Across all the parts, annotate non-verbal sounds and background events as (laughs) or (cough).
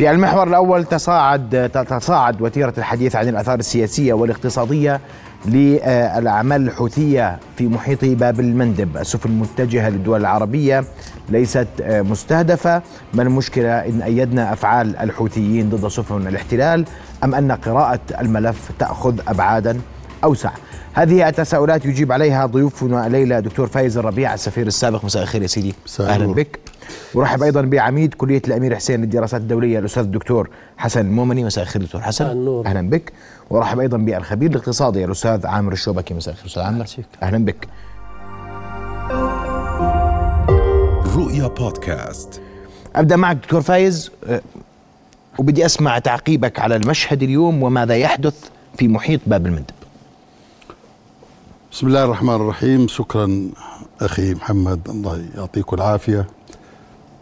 في المحور الأول تصاعد تتصاعد وتيرة الحديث عن الآثار السياسية والاقتصادية للأعمال الحوثية في محيط باب المندب. السفن المتجهة للدول العربية ليست مستهدفة. ما المشكلة إن أيدنا أفعال الحوثيين ضد سفن الاحتلال؟ أم أن قراءة الملف تأخذ أبعادا أوسع؟ هذه التساؤلات يجيب عليها ضيوفنا الليلة دكتور فايز الربيع السفير السابق. مساء الخير يا سيدي. أهلا بك. ورحب أيضا بعميد كلية الأمير حسين للدراسات الدولية الأستاذ الدكتور حسن المؤمني مساء الخير دكتور حسن. النور. أهلا بك. ورحب أيضا بالخبير الاقتصادي الأستاذ عامر الشوبكي. مساء الخير أستاذ عامر. أهلا بك. رؤيا بودكاست. أبدأ معك دكتور فايز. أه، وبدي أسمع تعقيبك على المشهد اليوم وماذا يحدث في محيط باب المندب. بسم الله الرحمن الرحيم. شكرا أخي محمد. الله يعطيكم العافية.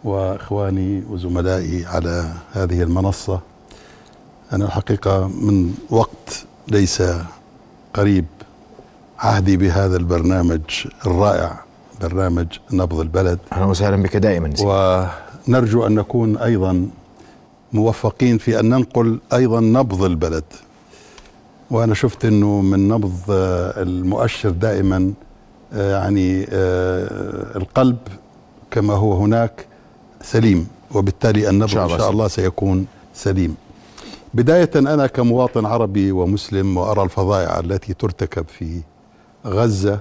وإخواني وزملائي على هذه المنصة. أنا الحقيقة من وقت ليس قريب عهدي بهذا البرنامج الرائع برنامج نبض البلد. أهلا وسهلا بك دائما. ونرجو أن نكون أيضا موفقين في أن ننقل أيضا نبض البلد. وأنا شفت إنه من نبض المؤشر دائما آه، يعني آه، القلب كما هو هناك. سليم وبالتالي النبض إن شاء الله سيكون سليم. بداية أنا كمواطن عربي ومسلم وأرى الفظائع التي ترتكب في غزة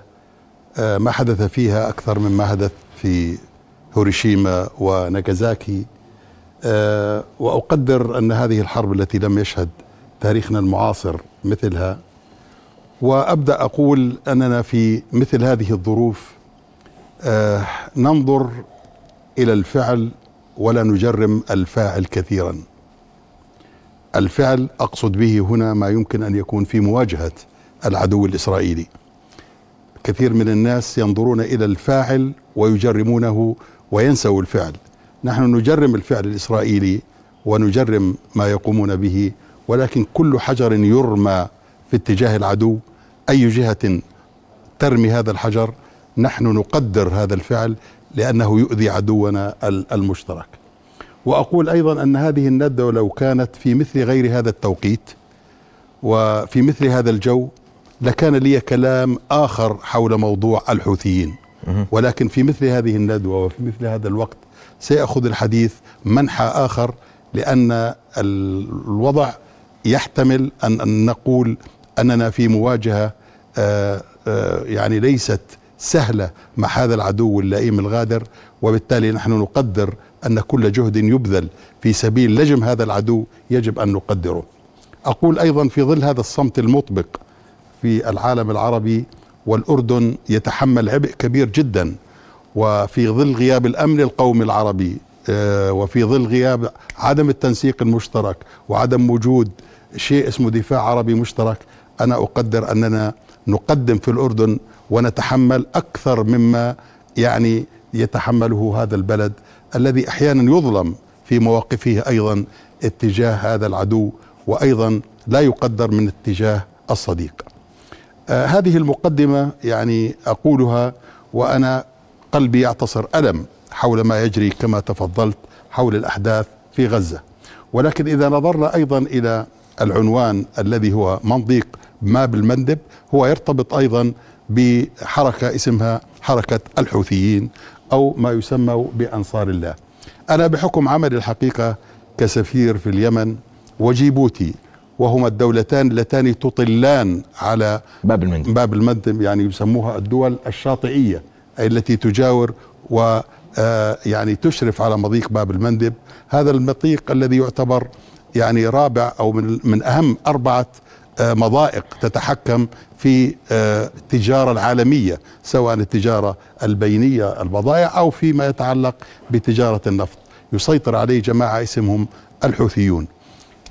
آه، ما حدث فيها أكثر مما حدث في هوريشيما وناجازاكي. آه، وأقدر أن هذه الحرب التي لم يشهد تاريخنا المعاصر مثلها وأبدأ أقول أننا في مثل هذه الظروف آه، ننظر إلى الفعل ولا نجرم الفاعل كثيرا. الفعل أقصد به هنا ما يمكن أن يكون في مواجهة العدو الإسرائيلي. كثير من الناس ينظرون إلى الفاعل ويجرمونه وينسوا الفعل. نحن نجرم الفعل الإسرائيلي ونجرم ما يقومون به ولكن كل حجر يرمى في اتجاه العدو. أي جهة ترمي هذا الحجر؟ نحن نقدر هذا الفعل. لأنه يؤذي عدونا المشترك. وأقول أيضا أن هذه الندوة لو كانت في مثل غير هذا التوقيت وفي مثل هذا الجو لكان لي كلام آخر حول موضوع الحوثيين. ولكن في مثل هذه الندوة وفي مثل هذا الوقت سيأخذ الحديث منحى آخر لأن الوضع يحتمل أن نقول أننا في مواجهة آه، آه، يعني ليست سهلة مع هذا العدو اللئيم الغادر وبالتالي نحن نقدر أن كل جهد يبذل في سبيل لجم هذا العدو يجب أن نقدره. أقول أيضا في ظل هذا الصمت المطبق في العالم العربي والأردن يتحمل عبء كبير جدا وفي ظل غياب الأمن القومي العربي آه، وفي ظل غياب عدم التنسيق المشترك وعدم وجود شيء اسمه دفاع عربي مشترك أنا أقدر أننا نقدم في الأردن ونتحمل أكثر مما يعني يتحمله هذا البلد الذي أحيانا يظلم في مواقفه أيضا اتجاه هذا العدو وأيضا لا يقدر من اتجاه الصديق. آه هذه المقدمة يعني أقولها وأنا قلبي يعتصر ألم حول ما يجري كما تفضلت حول الأحداث في غزة. ولكن إذا نظرنا أيضا إلى العنوان الذي هو منطيق ما بالمندب هو يرتبط أيضا بحركة اسمها حركة الحوثيين أو ما يسمى بأنصار الله. أنا بحكم عملي الحقيقة كسفير في اليمن وجيبوتي وهما الدولتان اللتان تطلان على باب المندب باب المندب يعني يسموها الدول الشاطئية أي التي تجاور و آه، يعني تشرف على مضيق باب المندب هذا المضيق الذي يعتبر يعني رابع أو من من أهم أربعة آه، مضائق تتحكم في آه، التجارة العالمية سواء التجارة البينية البضائع أو فيما يتعلق بتجارة النفط. يسيطر عليه جماعة اسمهم الحوثيون.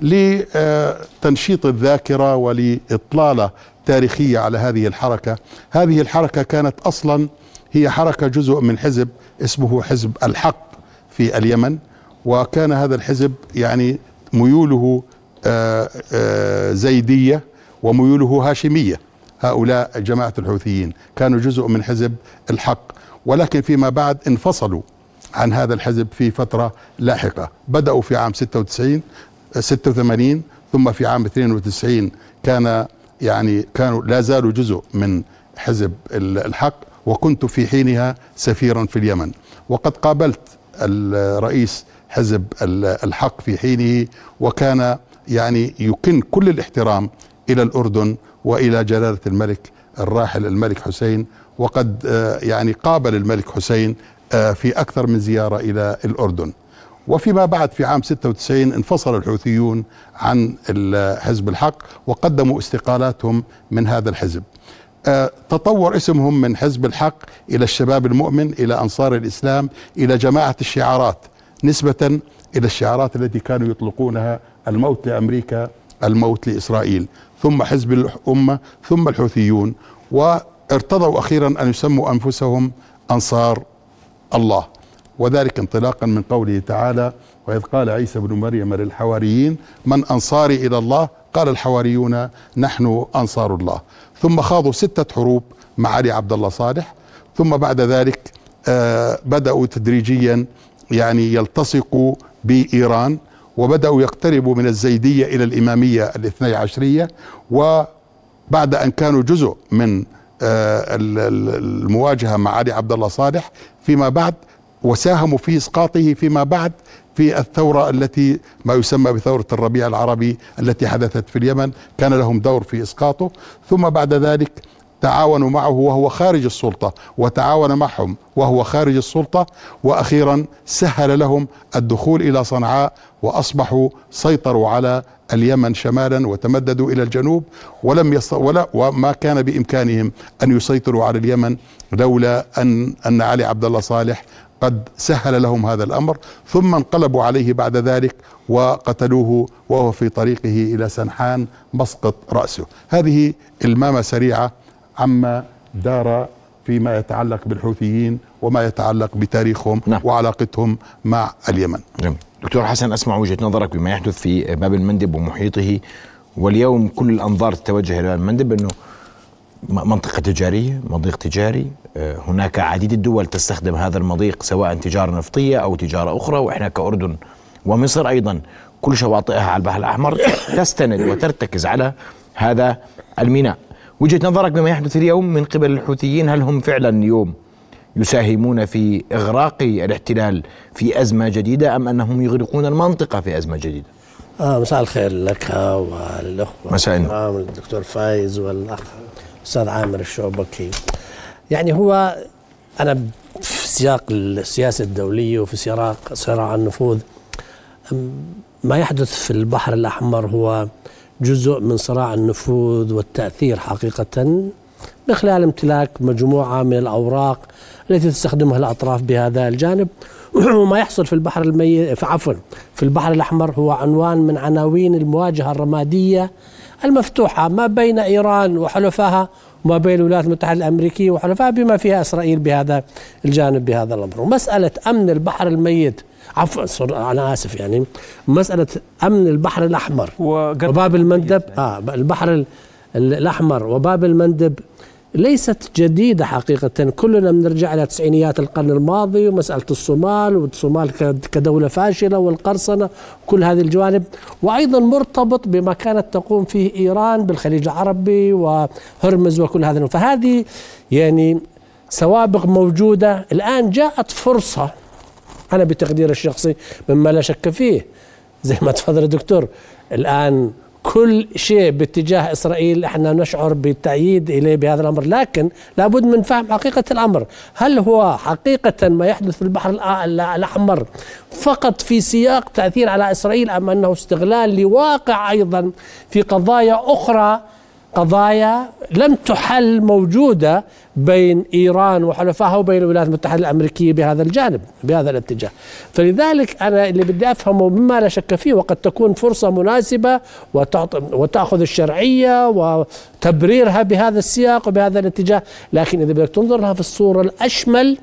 لتنشيط الذاكرة ولإطلالة تاريخية على هذه الحركة هذه الحركة كانت أصلا هي حركة جزء من حزب اسمه حزب الحق في اليمن وكان هذا الحزب يعني ميوله آه، آه، زيدية وميوله هاشمية. هؤلاء جماعة الحوثيين كانوا جزء من حزب الحق ولكن فيما بعد انفصلوا عن هذا الحزب في فترة لاحقة. بدأوا في عام 96 86 ثم في عام 92 كان يعني كانوا لا زالوا جزء من حزب الحق وكنت في حينها سفيرا في اليمن. وقد قابلت الرئيس حزب الحق في حينه وكان يعني يكن كل الاحترام إلى الأردن وإلى جلالة الملك الراحل الملك حسين وقد آه، يعني قابل الملك حسين آه، في أكثر من زيارة إلى الأردن. وفيما بعد في عام 96 انفصل الحوثيون عن حزب الحق وقدموا استقالاتهم من هذا الحزب. آه، تطور اسمهم من حزب الحق إلى الشباب المؤمن إلى أنصار الإسلام إلى جماعة الشعارات نسبة إلى الشعارات التي كانوا يطلقونها الموت لأمريكا الموت لإسرائيل ثم حزب الأمة ثم الحوثيون وارتضوا أخيرا أن يسموا أنفسهم أنصار الله. وذلك انطلاقا من قوله تعالى وإذ قال عيسى بن مريم للحواريين من أنصاري إلى الله؟ قال الحواريون نحن أنصار الله. ثم خاضوا ستة حروب مع علي عبد الله صالح. ثم بعد ذلك آه بدأوا تدريجيا يعني يلتصقوا بإيران. وبدأوا يقتربوا من الزيدية إلى الإمامية الاثني عشرية وبعد أن كانوا جزء من آه المواجهة مع علي عبد الله صالح فيما بعد وساهموا في إسقاطه فيما بعد في الثورة التي ما يسمى بثورة الربيع العربي التي حدثت في اليمن كان لهم دور في إسقاطه. ثم بعد ذلك تعاونوا معه وهو خارج السلطة وتعاون معهم وهو خارج السلطة وأخيرا سهل لهم الدخول إلى صنعاء وأصبحوا سيطروا على اليمن شمالا وتمددوا إلى الجنوب ولم يص... ولا وما كان بإمكانهم أن يسيطروا على اليمن لولا أن أن علي عبد الله صالح قد سهل لهم هذا الأمر ثم انقلبوا عليه بعد ذلك وقتلوه وهو في طريقه إلى سنحان مسقط رأسه. هذه إلمامة سريعة عما دار فيما يتعلق بالحوثيين وما يتعلق بتاريخهم نعم. وعلاقتهم مع اليمن نعم. دكتور حسن أسمع وجهة نظرك بما يحدث في باب المندب ومحيطه واليوم كل الأنظار تتوجه إلى المندب أنه منطقة تجارية مضيق تجاري آه، هناك عديد الدول تستخدم هذا المضيق سواء تجارة نفطية أو تجارة أخرى وإحنا كأردن ومصر أيضا كل شواطئها على البحر الأحمر تستند وترتكز على هذا الميناء وجهة نظرك بما يحدث اليوم من قبل الحوثيين هل هم فعلا اليوم يساهمون في إغراق الاحتلال في أزمة جديدة أم أنهم يغرقون المنطقة في أزمة جديدة؟ آه مساء الخير لك وللأخوة مساء النور. الدكتور فايز والأخ الأستاذ عامر الشعبكي يعني هو أنا في سياق السياسة الدولية وفي سياق صراع النفوذ ما يحدث في البحر الأحمر هو جزء من صراع النفوذ والتأثير حقيقة من خلال امتلاك مجموعة من الأوراق التي تستخدمها الأطراف بهذا الجانب. (clears throat) وما يحصل في البحر الميت عفوا في البحر الأحمر هو عنوان من عناوين المواجهة الرمادية المفتوحة ما بين إيران وحلفائها وما بين الولايات المتحدة الأمريكية وحلفائها بما فيها إسرائيل بهذا الجانب بهذا الأمر. ومسألة أمن البحر الميت عفوا أنا آسف يعني. مسألة أمن البحر الأحمر وباب المندب آه البحر الأحمر وباب المندب ليست جديدة حقيقة. كلنا بنرجع إلى تسعينيات القرن الماضي ومسألة الصومال والصومال كدولة فاشلة والقرصنة كل هذه الجوانب. وأيضا مرتبط بما كانت تقوم فيه إيران بالخليج العربي وهرمز وكل هذا فهذه يعني سوابق موجودة. الآن جاءت فرصة أنا بتقدير الشخصي مما لا شك فيه. زي ما تفضل الدكتور الآن كل شيء باتجاه إسرائيل إحنا نشعر بالتأييد إليه بهذا الأمر لكن لابد من فهم حقيقة الأمر. هل هو حقيقة ما يحدث في البحر الأحمر فقط في سياق تأثير على إسرائيل أم أنه استغلال لواقع أيضا في قضايا أخرى قضايا لم تحل موجودة بين إيران وحلفائها وبين الولايات المتحدة الأمريكية بهذا الجانب بهذا الاتجاه. فلذلك أنا اللي بدي أفهمه مما لا شك فيه وقد تكون فرصة مناسبة وتأخذ الشرعية وتبريرها بهذا السياق وبهذا الاتجاه. لكن إذا بدك تنظر لها في الصورة الأشمل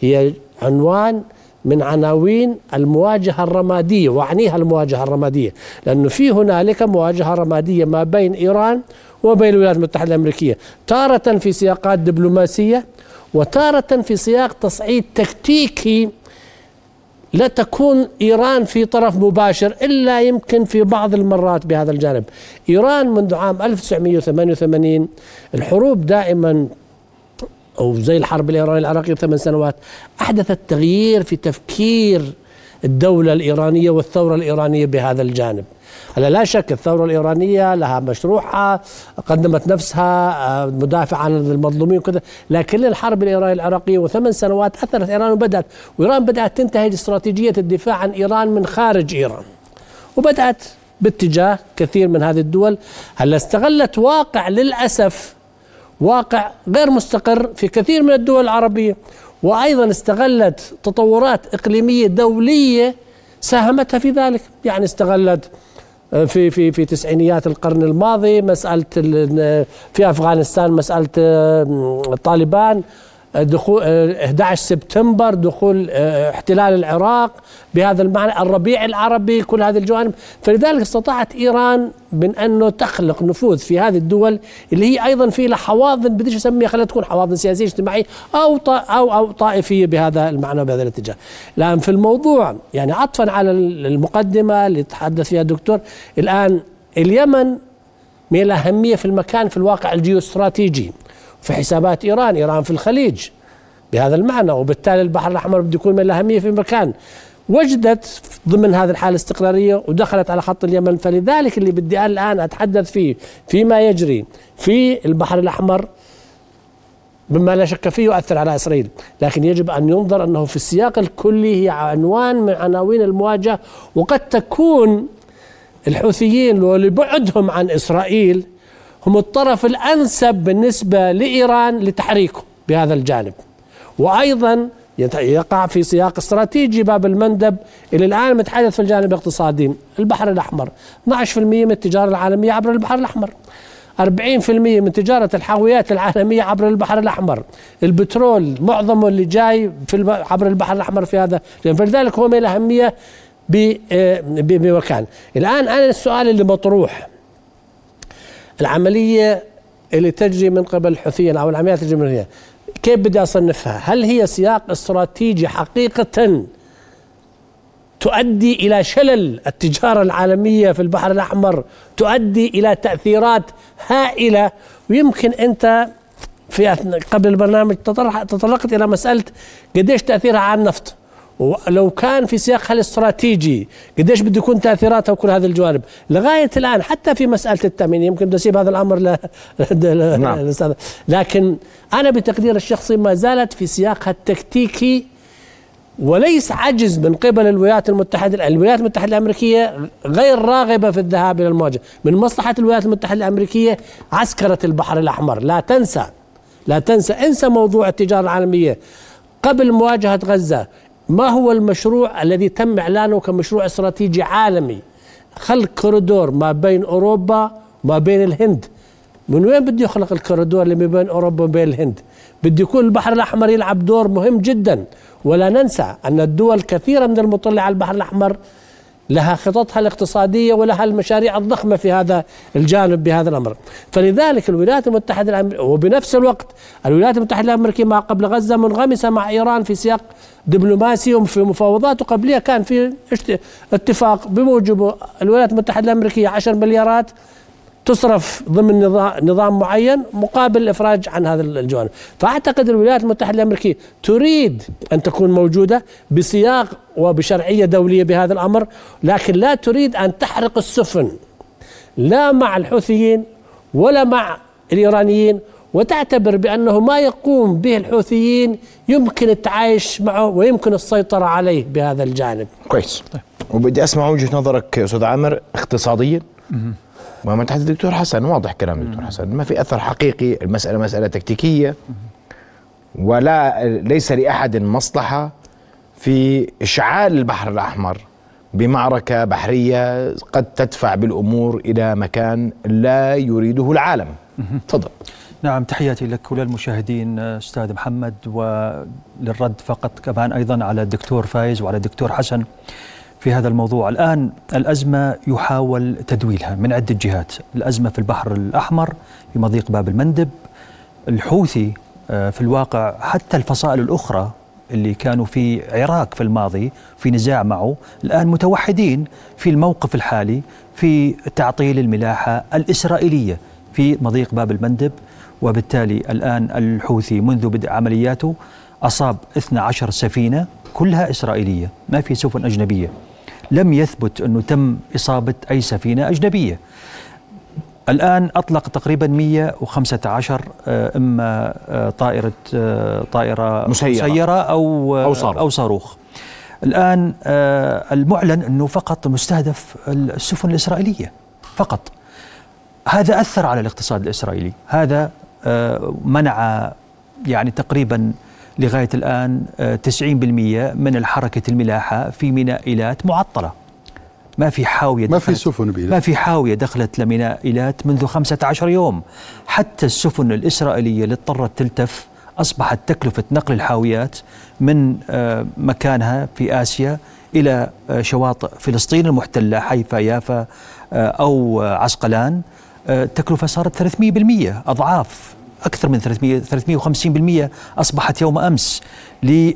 هي عنوان من عناوين المواجهة الرمادية وأعنيها المواجهة الرمادية. لأنه في هنالك مواجهة رمادية ما بين إيران وبين الولايات المتحدة الأمريكية تارة في سياقات دبلوماسية وتارة في سياق تصعيد تكتيكي لا تكون إيران في طرف مباشر إلا يمكن في بعض المرات بهذا الجانب. إيران منذ عام 1988 الحروب دائما أو زي الحرب الإيرانية العراقية ثمان سنوات أحدثت تغيير في تفكير الدولة الإيرانية والثورة الإيرانية بهذا الجانب. هلا لا شك الثورة الإيرانية لها مشروعها قدمت نفسها آه، مدافعة عن المظلومين وكذا لكن الحرب الإيرانية العراقية وثمان سنوات أثرت إيران وبدأت وإيران بدأت تنتهج استراتيجية الدفاع عن إيران من خارج إيران وبدأت باتجاه كثير من هذه الدول هلا استغلت واقع للأسف واقع غير مستقر في كثير من الدول العربية وأيضا استغلت تطورات إقليمية دولية ساهمتها في ذلك. يعني استغلت آه، في في في تسعينيات القرن الماضي مسألة في أفغانستان مسألة آه، طالبان دخول 11 سبتمبر دخول آه، احتلال العراق بهذا المعنى الربيع العربي كل هذه الجوانب. فلذلك استطاعت إيران من أنه تخلق نفوذ في هذه الدول اللي هي أيضا في لها حواضن بديش أسميها خليها تكون حواضن سياسية اجتماعية أو أو أو طائفية بهذا المعنى بهذا الاتجاه. الآن في الموضوع يعني عطفا على المقدمة اللي تحدث فيها الدكتور الآن اليمن من الأهمية في المكان في الواقع الجيوستراتيجي. في حسابات إيران إيران في الخليج. بهذا المعنى وبالتالي البحر الأحمر بده يكون من الأهمية في مكان. وجدت ضمن هذه الحالة الاستقرارية ودخلت على خط اليمن. فلذلك اللي بدي الآن أتحدث فيه فيما يجري في البحر الأحمر مما لا شك فيه يؤثر على إسرائيل. لكن يجب أن ينظر أنه في السياق الكلي هي عنوان من عناوين المواجهة وقد تكون الحوثيين ولبعدهم عن إسرائيل هم الطرف الأنسب بالنسبة لإيران لتحريكه بهذا الجانب. وأيضا يقع في سياق استراتيجي باب المندب إلى الآن متحدث في الجانب الاقتصادي البحر الأحمر. 12% من التجارة العالمية عبر البحر الأحمر. 40% من تجارة الحاويات العالمية عبر البحر الأحمر. البترول معظمه اللي جاي في عبر البحر الأحمر في هذا فلذلك هو من الأهمية آه، بمكان. الآن أنا السؤال اللي مطروح. العملية اللي تجري من قبل الحوثيين أو العمليات الحوثيين. كيف بدي أصنفها؟ هل هي سياق استراتيجي حقيقة تؤدي إلى شلل التجارة العالمية في البحر الأحمر تؤدي إلى تأثيرات هائلة؟ ويمكن أنت في قبل البرنامج تطرقت إلى مسألة قديش تأثيرها على النفط. ولو كان في سياقها الاستراتيجي قديش بده يكون تاثيراتها وكل هذه الجوانب. لغاية الآن حتى في مسألة التأمين يمكن بدي أسيب هذا الأمر ل... (laughs) نعم. لكن أنا بتقدير الشخصي ما زالت في سياقها التكتيكي وليس عجز من قبل الولايات المتحدة الولايات المتحدة الأمريكية غير راغبة في الذهاب إلى المواجهة. من مصلحة الولايات المتحدة الأمريكية عسكرة البحر الأحمر. لا تنسى لا تنسى انسى موضوع التجارة العالمية. قبل مواجهة غزة ما هو المشروع الذي تم إعلانه كمشروع استراتيجي عالمي؟ خلق كوريدور ما بين أوروبا وما بين الهند. من وين بده يخلق الكوريدور اللي ما بين أوروبا وبين الهند؟ بده يكون البحر الأحمر يلعب دور مهم جدا. ولا ننسى أن الدول كثيرة من المطلة على البحر الأحمر لها خططها الاقتصادية ولها المشاريع الضخمة في هذا الجانب بهذا الأمر، فلذلك الولايات المتحدة الامريكيه وبنفس الوقت الولايات المتحدة الأمريكية ما قبل غزة منغمسة مع إيران في سياق دبلوماسي وفي مفاوضات وقبلها كان في اتفاق بموجبه الولايات المتحدة الأمريكية 10 مليارات تصرف ضمن نظام معين مقابل الإفراج عن هذا الجوانب فأعتقد الولايات المتحدة الأمريكية تريد أن تكون موجودة بسياق وبشرعية دولية بهذا الأمر لكن لا تريد أن تحرق السفن لا مع الحوثيين ولا مع الإيرانيين وتعتبر بأنه ما يقوم به الحوثيين يمكن التعايش معه ويمكن السيطرة عليه بهذا الجانب. كويس. طيب. وبدي أسمع وجهة نظرك أستاذ عامر اقتصاديا وما تحت الدكتور حسن واضح كلام الدكتور حسن. ما في أثر حقيقي المسألة مسألة تكتيكية. ولا ليس لأحد مصلحة في إشعال البحر الأحمر بمعركة بحرية قد تدفع بالأمور إلى مكان لا يريده العالم. تفضل. نعم تحياتي لك وللمشاهدين أستاذ محمد وللرد فقط كمان أيضا على الدكتور فايز وعلى الدكتور حسن. في هذا الموضوع. الآن الأزمة يحاول تدويلها من عدة جهات. الأزمة في البحر الأحمر في مضيق باب المندب الحوثي آه، في الواقع حتى الفصائل الأخرى اللي كانوا في عراق في الماضي في نزاع معه الآن متوحدين في الموقف الحالي في تعطيل الملاحة الإسرائيلية في مضيق باب المندب. وبالتالي الآن الحوثي منذ بدء عملياته أصاب 12 سفينة كلها إسرائيلية ما في سفن أجنبية. لم يثبت أنه تم إصابة أي سفينة أجنبية. الآن أطلق تقريبا 115 آه، إما آه، طائرة آه، طائرة مسيرة, مسيرة أو أو صاروخ, أو صاروخ. الآن المعلن أنه فقط مستهدف السفن الإسرائيلية. فقط. هذا أثر على الاقتصاد الإسرائيلي. هذا منع يعني تقريبا لغاية الآن 90% من الحركة الملاحة في ميناء إيلات معطلة. ما في حاوية ما في سفن بإيلات. ما في حاوية دخلت لميناء إيلات منذ 15 يوم. حتى السفن الإسرائيلية اللي اضطرت تلتف أصبحت تكلفة نقل الحاويات من آه، مكانها في آسيا إلى آه، شواطئ فلسطين المحتلة حيفا يافا آه، أو عسقلان. تكلفة صارت 300% أضعاف. أكثر من 300 350% أصبحت يوم أمس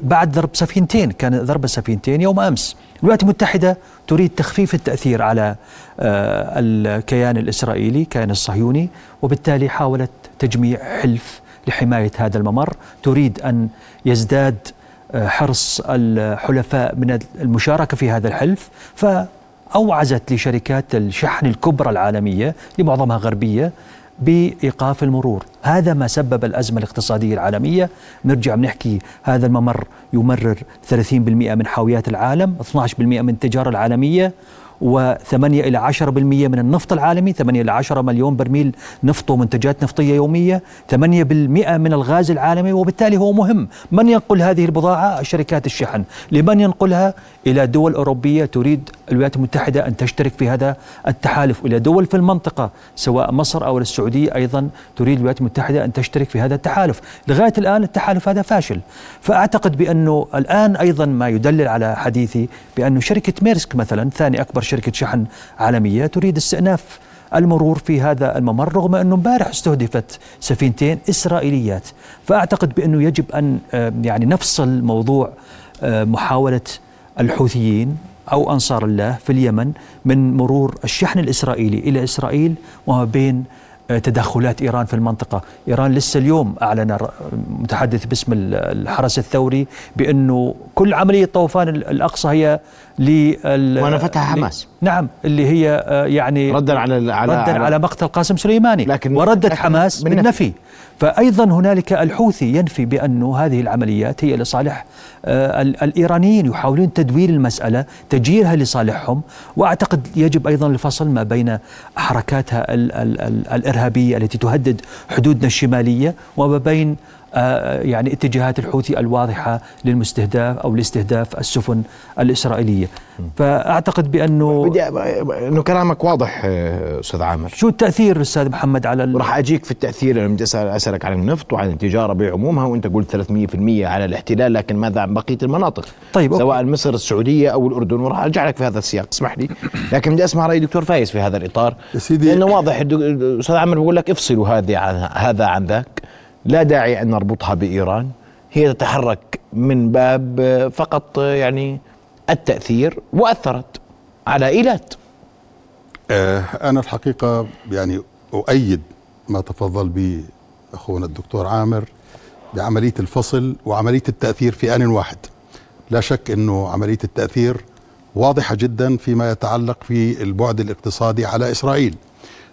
بعد ضرب سفينتين. كان ضرب السفينتين يوم أمس. الولايات المتحدة تريد تخفيف التأثير على آه، الكيان الإسرائيلي كيان الصهيوني وبالتالي حاولت تجميع حلف لحماية هذا الممر. تريد أن يزداد آه، حرص الحلفاء من المشاركة في هذا الحلف فأوعزت لشركات الشحن الكبرى العالمية لمعظمها غربية بإيقاف المرور، هذا ما سبب الأزمة الاقتصادية العالمية، نرجع بنحكي هذا الممر يمرر 30% من حاويات العالم، 12% من التجارة العالمية، و8 إلى 10% من النفط العالمي 8 إلى 10 مليون برميل نفط ومنتجات نفطية يومية 8% من الغاز العالمي وبالتالي هو مهم. من ينقل هذه البضاعة؟ شركات الشحن. لمن ينقلها؟ إلى دول أوروبية تريد الولايات المتحدة أن تشترك في هذا التحالف. إلى دول في المنطقة سواء مصر أو السعودية أيضا تريد الولايات المتحدة أن تشترك في هذا التحالف. لغاية الآن التحالف هذا فاشل. فأعتقد بأنه الآن أيضا ما يدلل على حديثي بأن شركة ميرسك مثلا ثاني أكبر شركة شحن عالمية تريد استئناف المرور في هذا الممر رغم أنه امبارح استهدفت سفينتين إسرائيليات. فأعتقد بأنه يجب أن آه، يعني نفصل موضوع آه، محاولة الحوثيين أو أنصار الله في اليمن من مرور الشحن الإسرائيلي إلى إسرائيل وما بين تدخلات إيران في المنطقة، إيران لسه اليوم أعلن متحدث باسم الحرس الثوري بأنه كل عملية طوفان الأقصى هي لل ونفتها حماس. نعم اللي هي آه، يعني ردا على على ردا على, على مقتل قاسم سليماني. لكن وردت لكن حماس بالنفي فايضا هنالك الحوثي ينفي بانه هذه العمليات هي لصالح آه، الإيرانيين يحاولون تدوير المسألة تجيرها لصالحهم وأعتقد يجب أيضا الفصل ما بين حركاتها الإرهابية التي تهدد حدودنا الشمالية وما بين يعني اتجاهات الحوثي الواضحة للمستهداف أو لاستهداف السفن الإسرائيلية. فأعتقد بأنه بدي أنه كلامك واضح آه، أستاذ عامر. شو التأثير أستاذ محمد على ال... راح أجيك في التأثير أنا بدي أسألك عن النفط وعن التجارة بعمومها وأنت قلت 300% على الاحتلال لكن ماذا عن بقية المناطق؟ طيب سواء okay. مصر السعودية أو الأردن وراح أرجع لك في هذا السياق اسمح لي. لكن بدي أسمع رأي دكتور فايز في هذا الإطار. سيدي لأنه واضح أستاذ عامر بقول لك افصلوا هذه عن هذا عن ذاك. لا داعي أن نربطها بإيران. هي تتحرك من باب فقط يعني التأثير وأثرت على إيلات. آه، أنا الحقيقة يعني أؤيد ما تفضل به أخونا الدكتور عامر بعملية الفصل وعملية التأثير في آن واحد. لا شك أنه عملية التأثير واضحة جدا فيما يتعلق في البعد الاقتصادي على إسرائيل.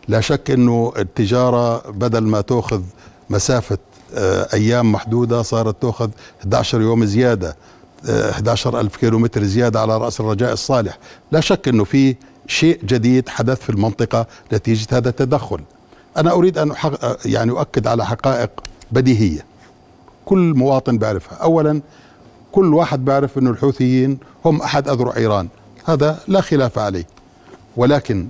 لا شك أنه التجارة بدل ما تأخذ مسافة آه، أيام محدودة صارت تأخذ 11 يوم زيادة 11 آه، ألف كيلومتر زيادة على رأس الرجاء الصالح. لا شك أنه في شيء جديد حدث في المنطقة نتيجة هذا التدخل. أنا أريد أن آه، يعني أؤكد على حقائق بديهية. كل مواطن بيعرفها. أولا كل واحد بيعرف أنه الحوثيين هم أحد أذرع إيران. هذا لا خلاف عليه. ولكن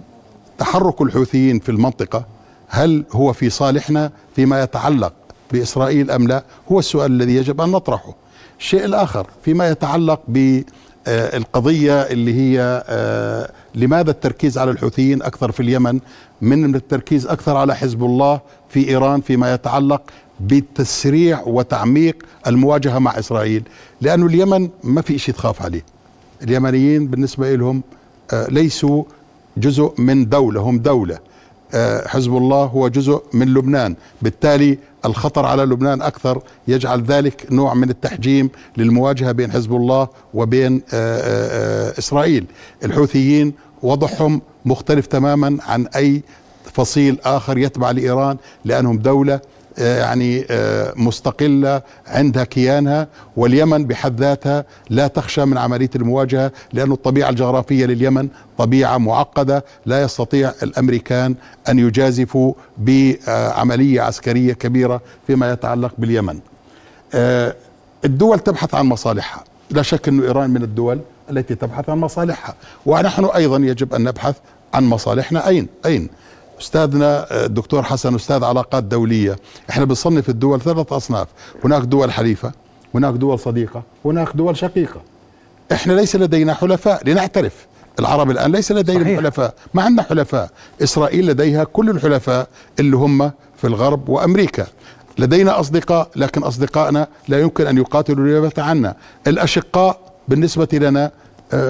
تحرك الحوثيين في المنطقة هل هو في صالحنا فيما يتعلق بإسرائيل أم لا؟ هو السؤال الذي يجب أن نطرحه. الشيء الآخر فيما يتعلق بالقضية اللي هي آه، لماذا التركيز على الحوثيين أكثر في اليمن؟ من التركيز أكثر على حزب الله في إيران فيما يتعلق بتسريع وتعميق المواجهة مع إسرائيل. لأنه اليمن ما في شيء تخاف عليه. اليمنيين بالنسبة لهم آه، ليسوا جزء من دولة هم دولة. آه، حزب الله هو جزء من لبنان. بالتالي الخطر على لبنان أكثر. يجعل ذلك نوع من التحجيم للمواجهة بين حزب الله وبين إسرائيل. الحوثيين وضعهم مختلف تماما عن أي فصيل آخر يتبع لإيران لأنهم دولة آه، يعني آه، مستقلة عندها كيانها واليمن بحد ذاتها لا تخشى من عملية المواجهة لأن الطبيعة الجغرافية لليمن طبيعة معقدة لا يستطيع الأمريكان أن يجازفوا بعملية عسكرية كبيرة فيما يتعلق باليمن. آه، الدول تبحث عن مصالحها. لا شك أن إيران من الدول التي تبحث عن مصالحها. ونحن أيضا يجب أن نبحث عن مصالحنا أين؟ أين؟ أستاذنا الدكتور حسن أستاذ علاقات دولية. إحنا بنصنف الدول ثلاث أصناف. هناك دول حليفة هناك دول صديقة هناك دول شقيقة. إحنا ليس لدينا حلفاء. لنعترف العرب الآن ليس لدينا صحيح. حلفاء. ما عندنا حلفاء. إسرائيل لديها كل الحلفاء اللي هم في الغرب وأمريكا. لدينا أصدقاء لكن أصدقائنا لا يمكن أن يقاتلوا نيابه عنا. الأشقاء بالنسبة لنا آه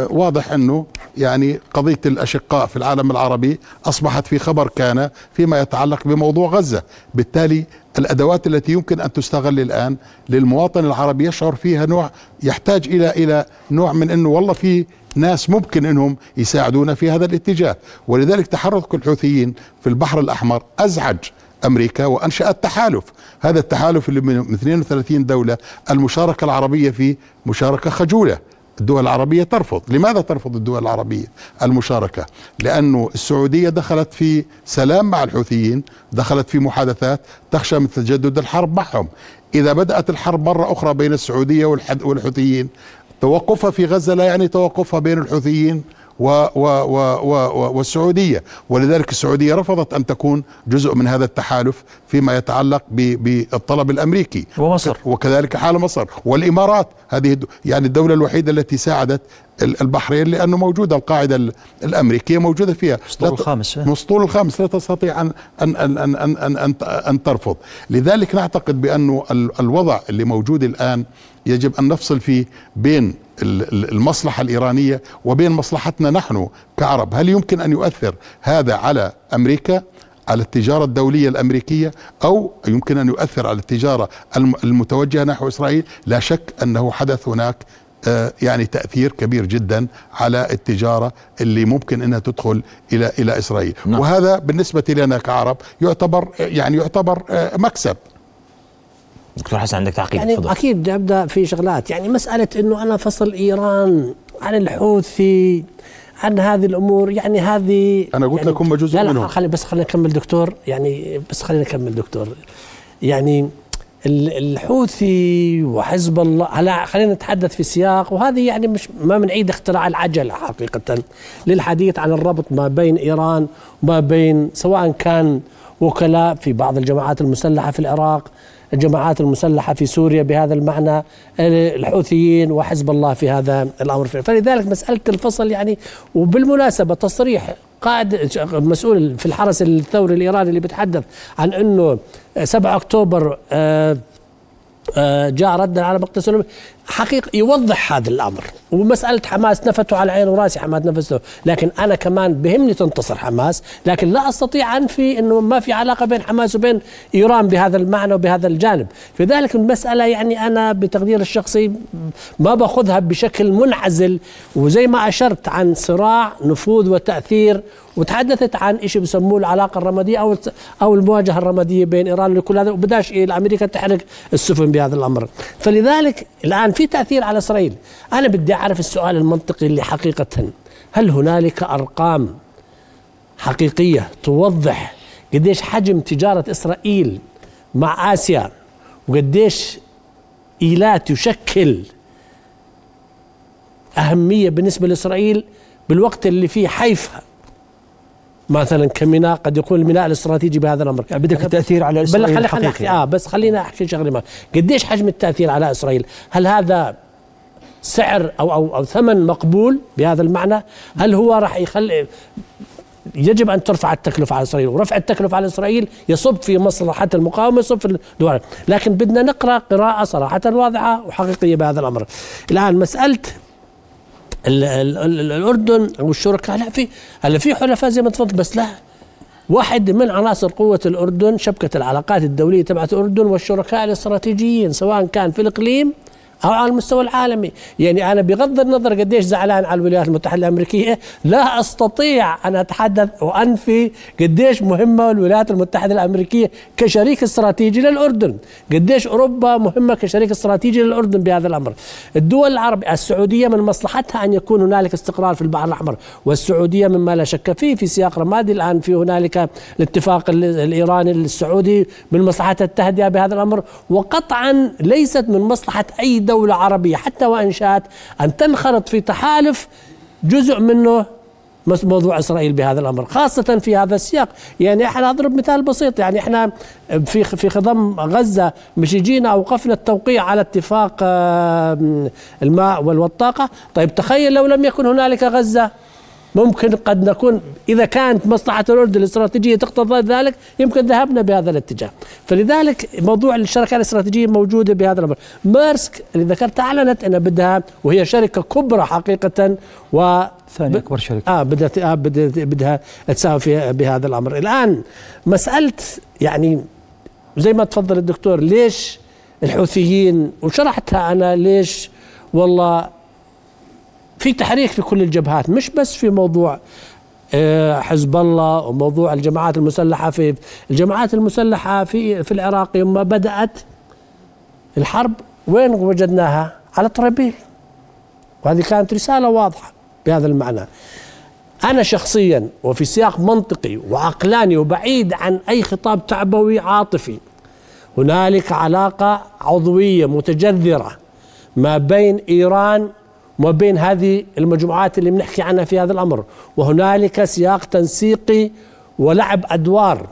واضح أنه يعني قضية الأشقاء في العالم العربي أصبحت في خبر كان فيما يتعلق بموضوع غزة، بالتالي الأدوات التي يمكن أن تستغل الآن للمواطن العربي يشعر فيها نوع يحتاج إلى إلى نوع من أنه والله في ناس ممكن أنهم يساعدونا في هذا الاتجاه، ولذلك تحرك الحوثيين في البحر الأحمر أزعج أمريكا وأنشأت تحالف، هذا التحالف اللي من 32 دولة المشاركة العربية فيه مشاركة خجولة، الدول العربية ترفض. لماذا ترفض الدول العربية المشاركة؟ لأنه السعودية دخلت في سلام مع الحوثيين دخلت في محادثات تخشى من تجدد الحرب معهم. إذا بدأت الحرب مرة أخرى بين السعودية والحوثيين توقفها في غزة لا يعني توقفها بين الحوثيين. و و و و والسعودية. ولذلك السعودية رفضت أن تكون جزء من هذا التحالف فيما يتعلق بالطلب الأمريكي. ومصر. وكذلك حال مصر. والإمارات هذه يعني الدولة الوحيدة التي ساعدت البحرين لأنه موجودة القاعدة الأمريكية موجودة فيها. مسطول الخامس. مسطول الخامس. لا تستطيع أن أن أن أن أن, أن, أن, أن ترفض. لذلك نعتقد بأنه الوضع اللي موجود الآن يجب أن نفصل فيه بين المصلحة الإيرانية وبين مصلحتنا نحن كعرب. هل يمكن أن يؤثر هذا على أمريكا على التجارة الدولية الأمريكية أو يمكن أن يؤثر على التجارة المتوجهة نحو إسرائيل؟ لا شك أنه حدث هناك آه، يعني تأثير كبير جدا على التجارة اللي ممكن إنها تدخل إلى إلى إسرائيل. نعم. وهذا بالنسبة لنا كعرب يعتبر يعني يعتبر آه، مكسب. دكتور حسن عندك تعقيب يعني فضل. أكيد ابدا في شغلات. يعني مسألة إنه أنا فصل إيران عن الحوثي عن هذه الأمور يعني هذه أنا قلت يعني لكم جزء لا لا خلي بس خلينا نكمل دكتور. يعني بس خلينا نكمل دكتور. يعني الحوثي وحزب الله هلا خلينا نتحدث في سياق وهذه يعني مش ما بنعيد اختراع العجله حقيقة للحديث عن الربط ما بين إيران وما بين سواء كان وكلاء في بعض الجماعات المسلحة في العراق. الجماعات المسلحة في سوريا بهذا المعنى الحوثيين وحزب الله في هذا الأمر. فلذلك مسألة الفصل يعني وبالمناسبة تصريح قائد مسؤول في الحرس الثوري الإيراني اللي بيتحدث عن إنه 7 أكتوبر آه آه، جاء ردا على مقتل حقيقة يوضح هذا الأمر. ومسألة حماس نفته على عين وراسي حماس نفسه لكن أنا كمان بهمني تنتصر حماس. لكن لا أستطيع أنفي أنه ما في علاقة بين حماس وبين إيران بهذا المعنى وبهذا الجانب. في ذلك المسألة يعني أنا بتقدير الشخصي ما باخذها بشكل منعزل. وزي ما أشرت عن صراع نفوذ وتأثير وتحدثت عن شيء بسموه العلاقة الرمادية أو أو المواجهة الرمادية بين إيران وكل هذا. وبداش إيه أمريكا تحرق السفن بهذا الأمر. فلذلك الآن في تأثير على إسرائيل. أنا بدي أعرف السؤال المنطقي اللي حقيقة هل هنالك أرقام حقيقية توضح قديش حجم تجارة إسرائيل مع آسيا وقديش إيلات يشكل أهمية بالنسبة لإسرائيل بالوقت اللي فيه حيفا؟ مثلا كميناء قد يكون الميناء الاستراتيجي بهذا الأمر. يعني بدك التاثير على إسرائيل الحقيقي. آه بس خلينا أحكي شغلة ما. قديش حجم التأثير على إسرائيل؟ هل هذا سعر أو أو أو ثمن مقبول بهذا المعنى؟ هل هو راح يخلي يجب أن ترفع التكلفة على إسرائيل؟ ورفع التكلفة على إسرائيل يصب في مصلحة المقاومة يصب في الدول. لكن بدنا نقرأ قراءة صراحة واضحة وحقيقية بهذا الأمر. الآن مسألة ال ال ال الأردن والشركاء. لا في هلا في حلفاء زي ما تفضل بس لا. واحد من عناصر قوة الأردن شبكة العلاقات الدولية تبعت الأردن والشركاء الاستراتيجيين سواء كان في الإقليم أو على المستوى العالمي. يعني أنا بغض النظر قديش زعلان على الولايات المتحدة الأمريكية لا أستطيع أن أتحدث وأنفي قديش مهمة الولايات المتحدة الأمريكية كشريك استراتيجي للأردن. قديش أوروبا مهمة كشريك استراتيجي للأردن بهذا الأمر. الدول العربيه السعودية من مصلحتها أن يكون هنالك استقرار في البحر الأحمر والسعودية مما لا شك فيه في سياق رمادي الآن في هنالك الاتفاق الإيراني السعودي من مصلحتها التهدئة بهذا الأمر. وقطعا ليست من مصلحة أي دولة عربية حتى وإن شاءت أن تنخرط في تحالف جزء منه موضوع إسرائيل بهذا الأمر خاصة في هذا السياق. يعني إحنا أضرب مثال بسيط يعني إحنا في في خضم غزة مش جينا اوقفنا التوقيع على اتفاق الماء والطاقه طيب تخيل لو لم يكن هنالك غزة. ممكن قد نكون إذا كانت مصلحة الأردن الاستراتيجية تقتضي ذلك يمكن ذهبنا بهذا الاتجاه. فلذلك موضوع الشركة الاستراتيجية موجودة بهذا الأمر. مارسك اللي ذكرت أعلنت أنها بدها وهي شركة كبرى حقيقة و ثاني أكبر شركة. آه بدها آه بدها, بدها تساهم في بهذا الأمر. الآن مسألة يعني زي ما تفضل الدكتور ليش الحوثيين وشرحتها أنا ليش والله في تحريك في كل الجبهات مش بس في موضوع آه، حزب الله وموضوع الجماعات المسلحة في الجماعات المسلحة في في العراق يوم بدأت الحرب وين وجدناها؟ على طرابيل وهذه كانت رسالة واضحة بهذا المعنى أنا شخصيا وفي سياق منطقي وعقلاني وبعيد عن أي خطاب تعبوي عاطفي هنالك علاقة عضوية متجذرة ما بين إيران وما بين هذه المجموعات اللي بنحكي عنها في هذا الأمر. وهنالك سياق تنسيقي ولعب أدوار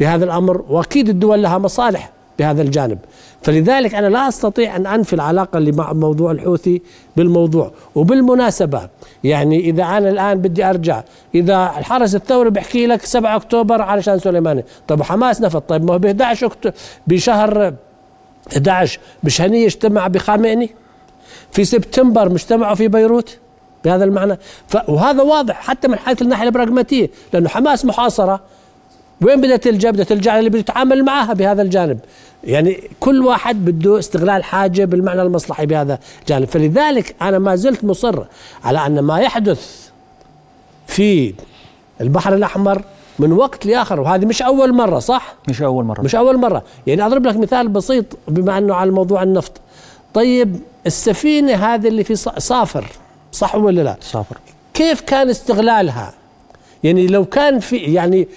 بهذا الأمر وأكيد الدول لها مصالح بهذا الجانب. فلذلك أنا لا أستطيع أن أنفي العلاقة اللي مع موضوع الحوثي بالموضوع. وبالمناسبة يعني إذا أنا الآن بدي أرجع إذا الحرس الثوري بيحكي لك 7 أكتوبر علشان سليماني طب حماس نفط طيب ما هو ب 11 اكتوبر بشهر 11 مش هني اجتمع بخامئني؟ في سبتمبر مجتمعوا في بيروت؟ بهذا المعنى. وهذا واضح حتى من حيث الناحية البراغماتية لأنه حماس محاصرة. وين بدها تلجا؟ بدها تلجا اللي بده يتعامل معها بهذا الجانب؟ يعني كل واحد بده استغلال حاجة بالمعنى المصلحي بهذا الجانب فلذلك أنا ما زلت مصر على أن ما يحدث في البحر الأحمر من وقت لآخر وهذه مش أول مرة صح؟ مش أول مرة. مش أول مرة. يعني أضرب لك مثال بسيط بما أنه على موضوع النفط. طيب السفينة هذه اللي في صافر صح ولا لا؟ صافر. كيف كان استغلالها؟ يعني لو كان في يعني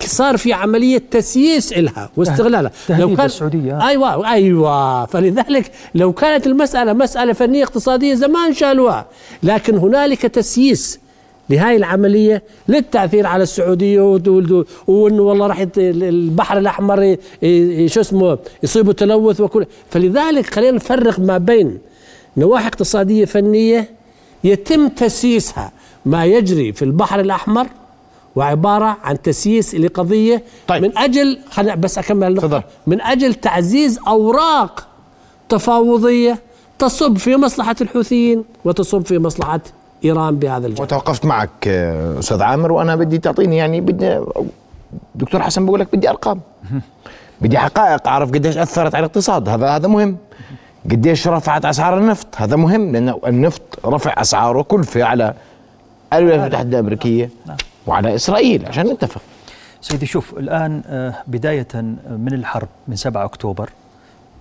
صار في عملية تسييس إلها واستغلالها. لو كان السعودية. أيوة أيوة. فلذلك لو كانت المسألة مسألة فنية اقتصادية زمان شالوها لكن هنالك تسييس لهاي العملية للتأثير على السعودية وإنه والله راح البحر الأحمر شو اسمه يصيبه تلوث وكل فلذلك خلينا نفرق ما بين نواحي اقتصادية فنية يتم تسييسها ما يجري في البحر الأحمر وعبارة عن تسييس لقضية طيب. من أجل خلينا بس أكمل النقطة من أجل تعزيز أوراق تفاوضية تصب في مصلحة الحوثيين وتصب في مصلحة إيران بهذا الجانب. وتوقفت معك آه، أستاذ عامر وأنا بدي تعطيني يعني بدي دكتور حسن بقول لك بدي أرقام. (laughs) بدي حقائق أعرف قديش أثرت على الاقتصاد. هذا هذا مهم. قديش رفعت أسعار النفط. هذا مهم لأن النفط رفع أسعاره كلفه على الولايات المتحدة الأمريكية نعم. وعلى إسرائيل عشان نتفق. سيدي شوف الآن آه، بداية من الحرب من 7 أكتوبر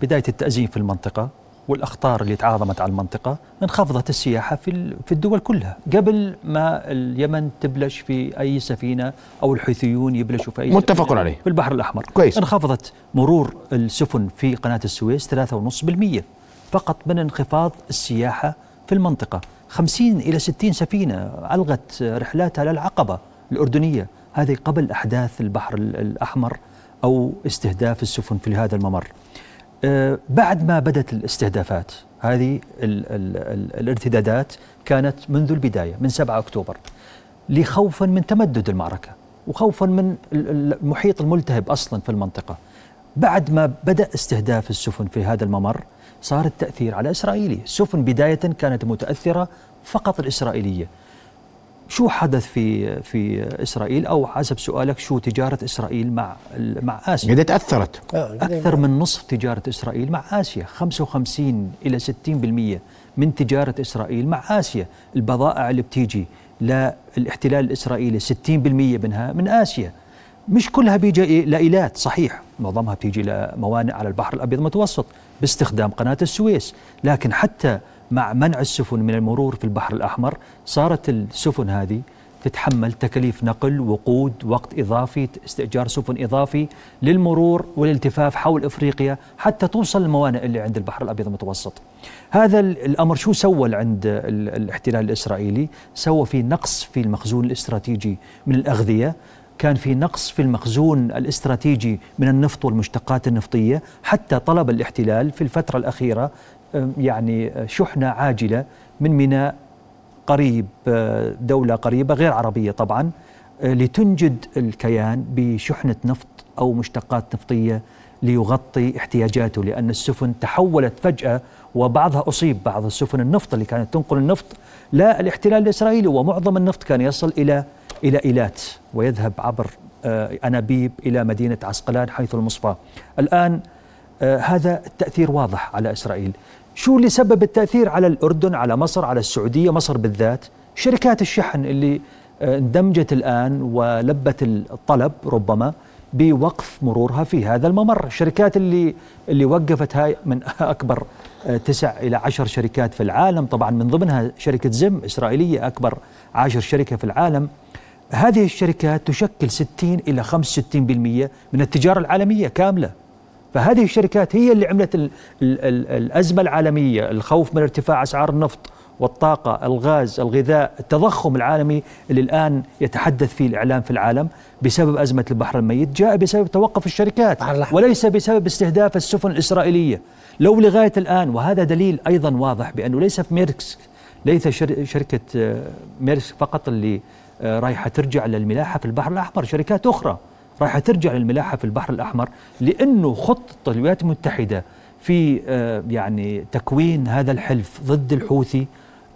بداية التأزيم في المنطقة. والأخطار اللي تعاظمت على المنطقة انخفضت السياحة في في الدول كلها. قبل ما اليمن تبلش في أي سفينة أو الحوثيون يبلشوا في أي متفق عليه. في البحر الأحمر. كويس. انخفضت مرور السفن في قناة السويس 3.5% فقط من انخفاض السياحة في المنطقة. 50 إلى 60 سفينة ألغت رحلاتها للعقبة الأردنية. هذه قبل أحداث البحر الأحمر أو استهداف السفن في هذا الممر. بعد ما بدأت الاستهدافات هذه ال ال ال الارتدادات كانت منذ البداية من 7 أكتوبر لخوفا من تمدد المعركة وخوفا من المحيط الملتهب أصلا في المنطقة. بعد ما بدأ استهداف السفن في هذا الممر صار التأثير على إسرائيلي. السفن بداية كانت متأثرة فقط الإسرائيلية. شو حدث في في إسرائيل أو حسب سؤالك شو تجارة إسرائيل مع مع آسيا؟ قد تأثرت. آه، أكثر من نصف تجارة إسرائيل مع آسيا 55 إلى 60% من تجارة إسرائيل مع آسيا. البضائع اللي بتيجي للاحتلال الإسرائيلي 60% منها من آسيا. مش كلها بيجي لإيلات صحيح. معظمها بتيجي لموانئ على البحر الأبيض المتوسط باستخدام قناة السويس. لكن حتى مع منع السفن من المرور في البحر الأحمر صارت السفن هذه تتحمل تكاليف نقل وقود وقت إضافي استئجار سفن إضافي للمرور والالتفاف حول إفريقيا حتى توصل الموانئ اللي عند البحر الأبيض المتوسط. هذا الأمر شو سوى عند الاحتلال الإسرائيلي؟ سوى في نقص في المخزون الاستراتيجي من الأغذية كان في نقص في المخزون الاستراتيجي من النفط والمشتقات النفطية حتى طلب الاحتلال في الفترة الأخيرة يعني شحنة عاجلة من ميناء قريب آه، دولة قريبة غير عربية طبعا آه، لتنجد الكيان بشحنة نفط أو مشتقات نفطية ليغطي احتياجاته لأن السفن تحولت فجأة وبعضها أصيب بعض السفن النفط اللي كانت تنقل النفط لا الاحتلال الإسرائيلي ومعظم النفط كان يصل إلى إلى إيلات ويذهب عبر أنابيب إلى مدينة عسقلان حيث المصفى. الآن هذا التأثير واضح على إسرائيل. شو اللي سبب التأثير على الأردن على مصر على السعودية مصر بالذات؟ شركات الشحن اللي آه، اندمجت الآن ولبت الطلب ربما بوقف مرورها في هذا الممر. الشركات اللي اللي وقفت هاي من (laughs) أكبر آه، تسع إلى عشر شركات في العالم. طبعا من ضمنها شركة زم إسرائيلية أكبر عشر شركة في العالم. هذه الشركات تشكل 60 إلى 65% من التجارة العالمية كاملة. فهذه الشركات هي اللي عملت ال ال ال الأزمة العالمية الخوف من ارتفاع أسعار النفط والطاقة الغاز الغذاء التضخم العالمي اللي الآن يتحدث فيه الإعلام في العالم بسبب أزمة البحر الميت جاء بسبب توقف الشركات وليس بسبب استهداف السفن الإسرائيلية. لو لغاية الآن وهذا دليل أيضا واضح بأنه ليس في ميرسك ليس شركة آه، ميرسك فقط اللي آه، رايحة ترجع للملاحة في البحر الأحمر شركات أخرى. راح ترجع للملاحة في البحر الأحمر لأنه خطه الولايات المتحده في آه، يعني تكوين هذا الحلف ضد الحوثي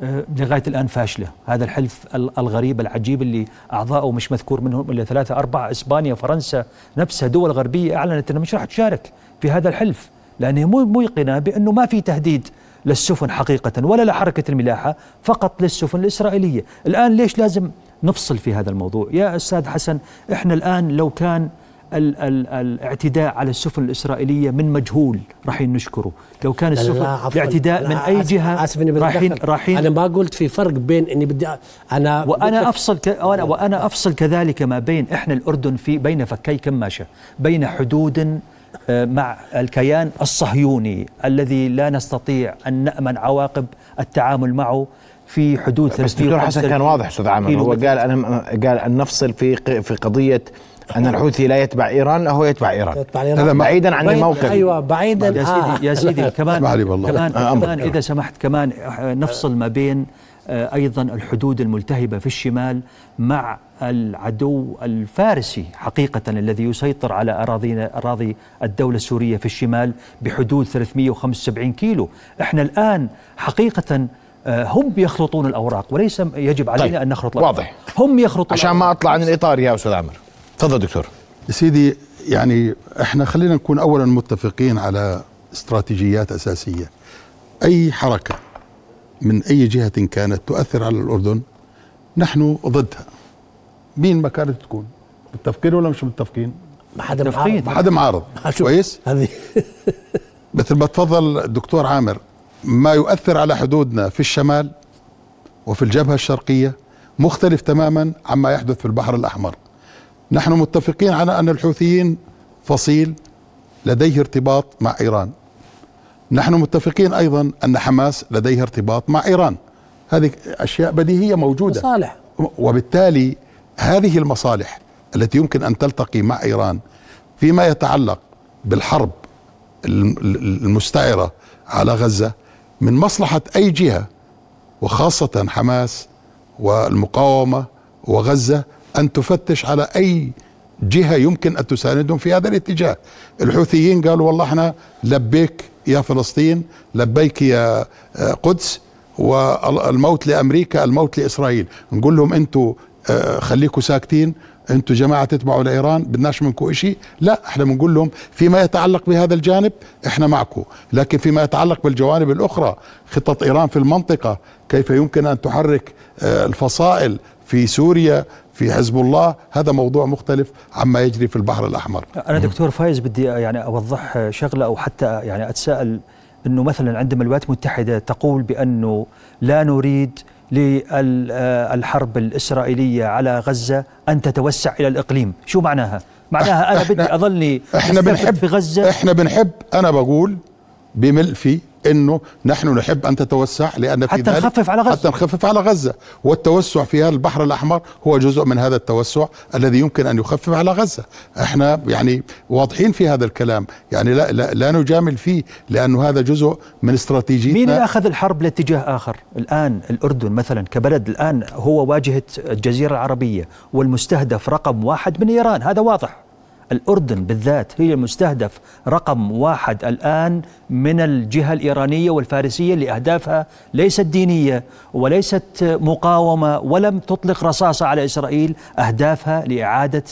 آه، لغاية الآن فاشلة، هذا الحلف الغريب العجيب اللي اعضائه مش مذكور منهم إلا ثلاثة أربعة إسبانيا فرنسا نفسها دول غربية أعلنت انها مش راح تشارك في هذا الحلف لانها مو موقنه بأنه ما في تهديد للسفن حقيقة ولا لحركة الملاحة فقط للسفن الإسرائيلية، الآن ليش لازم نفصل في هذا الموضوع. يا أستاذ حسن إحنا الآن لو كان ال ال الاعتداء على السفن الإسرائيلية من مجهول رايحين نشكره. لو كان السفن الاعتداء من أي جهة رايحين رايحين أنا ما قلت في فرق بين إني بدي أنا وأنا أفصل ك وأنا, وأنا أفصل كذلك ما بين إحنا الأردن في بين فكي كماشة بين حدود آه، مع الكيان الصهيوني الذي لا نستطيع أن نأمن عواقب التعامل معه. في حدود بس دكتور حسن كان واضح أستاذ عامر. هو قال أنا قال أن نفصل في في قضية أن الحوثي لا يتبع إيران هو يتبع إيران. يتبع إيران. هذا بعيدا عن الموقف. أيوه بعيدا. يا سيدي يا سيدي (laughs) كمان كمان, آه كمان إذا سمحت كمان نفصل ما بين آه، أيضا الحدود الملتهبة في الشمال مع العدو الفارسي حقيقه الذي يسيطر على اراضينا أراضي الدولة السورية في الشمال بحدود 375 كيلو. إحنا الآن حقيقه آه، هم يخلطون الأوراق وليس يجب علينا طيب. أن نخلط الأوراق. واضح. هم يخلطون عشان ما أطلع عن الإطار يا أستاذ عمر تفضل دكتور. سيدي يعني إحنا خلينا نكون اولا متفقين على استراتيجيات أساسية. أي حركة من أي جهة كانت تؤثر على الأردن نحن ضدها. مين ما كانت تكون؟ متفقين ولا مش متفقين؟ ما حدا معارض ما حدا معارض. كويس؟ هذه. (laughs) مثل ما تفضل الدكتور عامر. ما يؤثر على حدودنا في الشمال وفي الجبهة الشرقية مختلف تماما عما يحدث في البحر الأحمر. نحن متفقين على أن الحوثيين فصيل لديه ارتباط مع إيران. نحن متفقين أيضا أن حماس لديها ارتباط مع إيران. هذه أشياء بديهية موجودة. مصالح. وبالتالي هذه المصالح التي يمكن أن تلتقي مع إيران فيما يتعلق بالحرب المستعرة على غزة من مصلحة أي جهة وخاصة حماس والمقاومة وغزة أن تفتش على أي جهة يمكن أن تساندهم في هذا الاتجاه. الحوثيين قالوا والله إحنا لبيك يا فلسطين لبيك يا آه، قدس والموت لأمريكا الموت لإسرائيل. نقول لهم أنتوا آه، خليكم ساكتين أنتم جماعة تتبعوا لايران بدناش منكم شيء لا إحنا بنقول لهم فيما يتعلق بهذا الجانب إحنا معكم. لكن فيما يتعلق بالجوانب الأخرى خطة إيران في المنطقة كيف يمكن أن تحرك آه، الفصائل في سوريا في حزب الله؟ هذا موضوع مختلف عما يجري في البحر الأحمر. أنا دكتور فايز بدي يعني أوضح شغلة أو حتى يعني أتساءل إنه مثلا عندما الولايات المتحدة تقول بأنه لا نريد للحرب الإسرائيلية على غزة أن تتوسع إلى الإقليم شو معناها؟ معناها أنا بدي أظلني إحنا بنحب في غزة إحنا بنحب أنا بقول بملفي إنه نحن نحب أن تتوسع لأن في حتى نخفف على غزة. حتى نخفف على غزة. والتوسع في هذا البحر الأحمر هو جزء من هذا التوسع الذي يمكن أن يخفف على غزة. إحنا يعني واضحين في هذا الكلام. يعني لا لا, لا نجامل فيه لأنه هذا جزء من استراتيجيتنا. مين اللي أخذ الحرب لاتجاه آخر؟ الآن الأردن مثلا كبلد الآن هو واجهة الجزيرة العربية والمستهدف رقم واحد من إيران. هذا واضح. الأردن بالذات هي المستهدف رقم واحد الآن من الجهة الإيرانية والفارسية لأهدافها ليست دينية وليست مقاومة ولم تطلق رصاصة على إسرائيل أهدافها لإعادة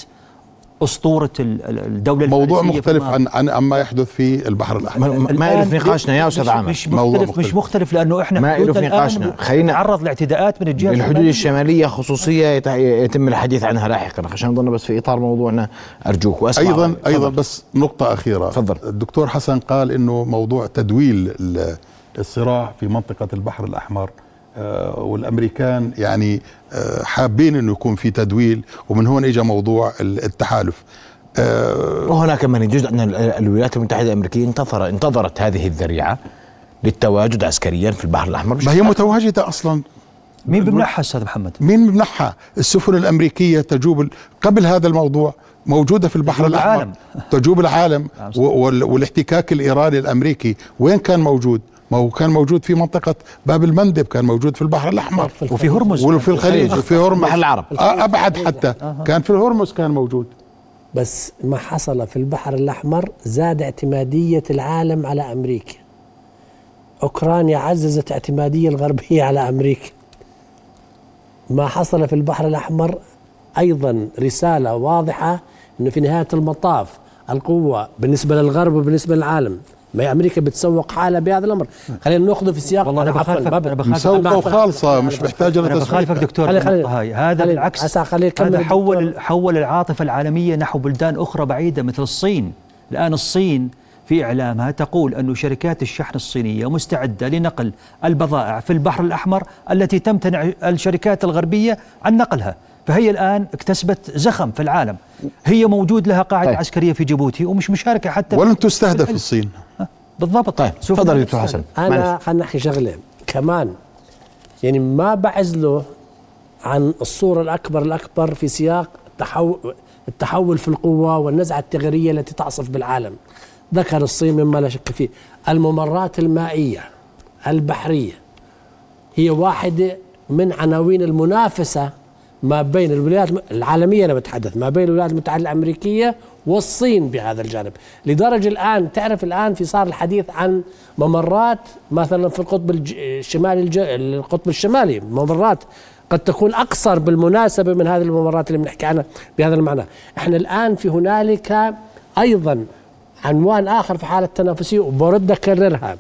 أسطورة الدولة موضوع مختلف عن عن عما يحدث في البحر الأحمر. ما يلف نقاشنا يا أستاذ عامر مش مختلف, مختلف مش مختلف. لأنه إحنا ما يلف نقاشنا. خلينا نتعرض لاعتداءات من الجهة الحدود الشمالية خصوصية يتم الحديث عنها لاحقا. عشان نضلنا بس في إطار موضوعنا أرجوك وأسمع أيضا أيضا بس نقطة أخيرة. تفضل. الدكتور حسن قال إنه موضوع تدويل الصراع في منطقة البحر الأحمر والأمريكان يعني آه، حابين إنه يكون في تدويل ومن هون اجى موضوع التحالف آه، وهناك من يجوز أن الولايات المتحدة الأمريكية انتظر انتظرت هذه الذريعة للتواجد عسكريا في البحر الأحمر ما هي متواجدة أصلا مين بمنحها أستاذ محمد؟ مين بمنحها؟ السفن الأمريكية تجوب قبل هذا الموضوع موجودة في البحر الأحمر العالم. تجوب العالم (laughs) نعم، والاحتكاك الإيراني الأمريكي وين كان موجود؟ ما هو كان موجود في منطقة باب المندب كان موجود في البحر الأحمر. وفي هرمز. وفي الخليج. وفي هرمز. بحر العرب. أبعد حتى. كان في الهرمز كان موجود. بس ما حصل في البحر الأحمر زاد اعتمادية العالم على أمريكا. أوكرانيا عززت اعتمادية الغربية (laughs) على أمريكا. ما حصل في البحر الأحمر أيضا رسالة واضحة أنه في نهاية المطاف القوة بالنسبة للغرب وبالنسبة للعالم. ما أمريكا بتسوق حالها بهذا الأمر. خلينا ناخذه في سياق والله أنا بخالفك أنا مسوقة وخالصة مش محتاجة أنا بخالفك دكتور خلي خلي هاي هذا بالعكس. هذا حول حول العاطفة العالمية نحو بلدان أخرى بعيدة مثل الصين. الآن الصين في إعلامها تقول أن شركات الشحن الصينية مستعدة لنقل البضائع في البحر الأحمر التي تمتنع الشركات الغربية عن نقلها. فهي الآن اكتسبت زخم في العالم. هي موجود لها قاعدة طيب. عسكرية في جيبوتي ومش مشاركة حتى ولن تستهدف الصين. بالضبط. طيب تفضل دكتور حسن أنا خلينا نحكي شغلة. كمان يعني ما بعزله عن الصورة الأكبر الأكبر في سياق التحول التحول في القوة والنزعة التغييرية التي تعصف بالعالم. ذكر الصين مما لا شك فيه. الممرات المائية البحرية هي واحدة من عناوين المنافسة ما بين الولايات العالمية أنا بتحدث ما بين الولايات المتحدة الأمريكية والصين بهذا الجانب. لدرجة الآن تعرف الآن في صار الحديث عن ممرات مثلا في القطب الشمالي الج... القطب الشمالي ممرات قد تكون أقصر بالمناسبة من هذه الممرات اللي بنحكي عنها بهذا المعنى. إحنا الآن في هنالك أيضا عنوان آخر في حالة التنافسية وبرد أكررها.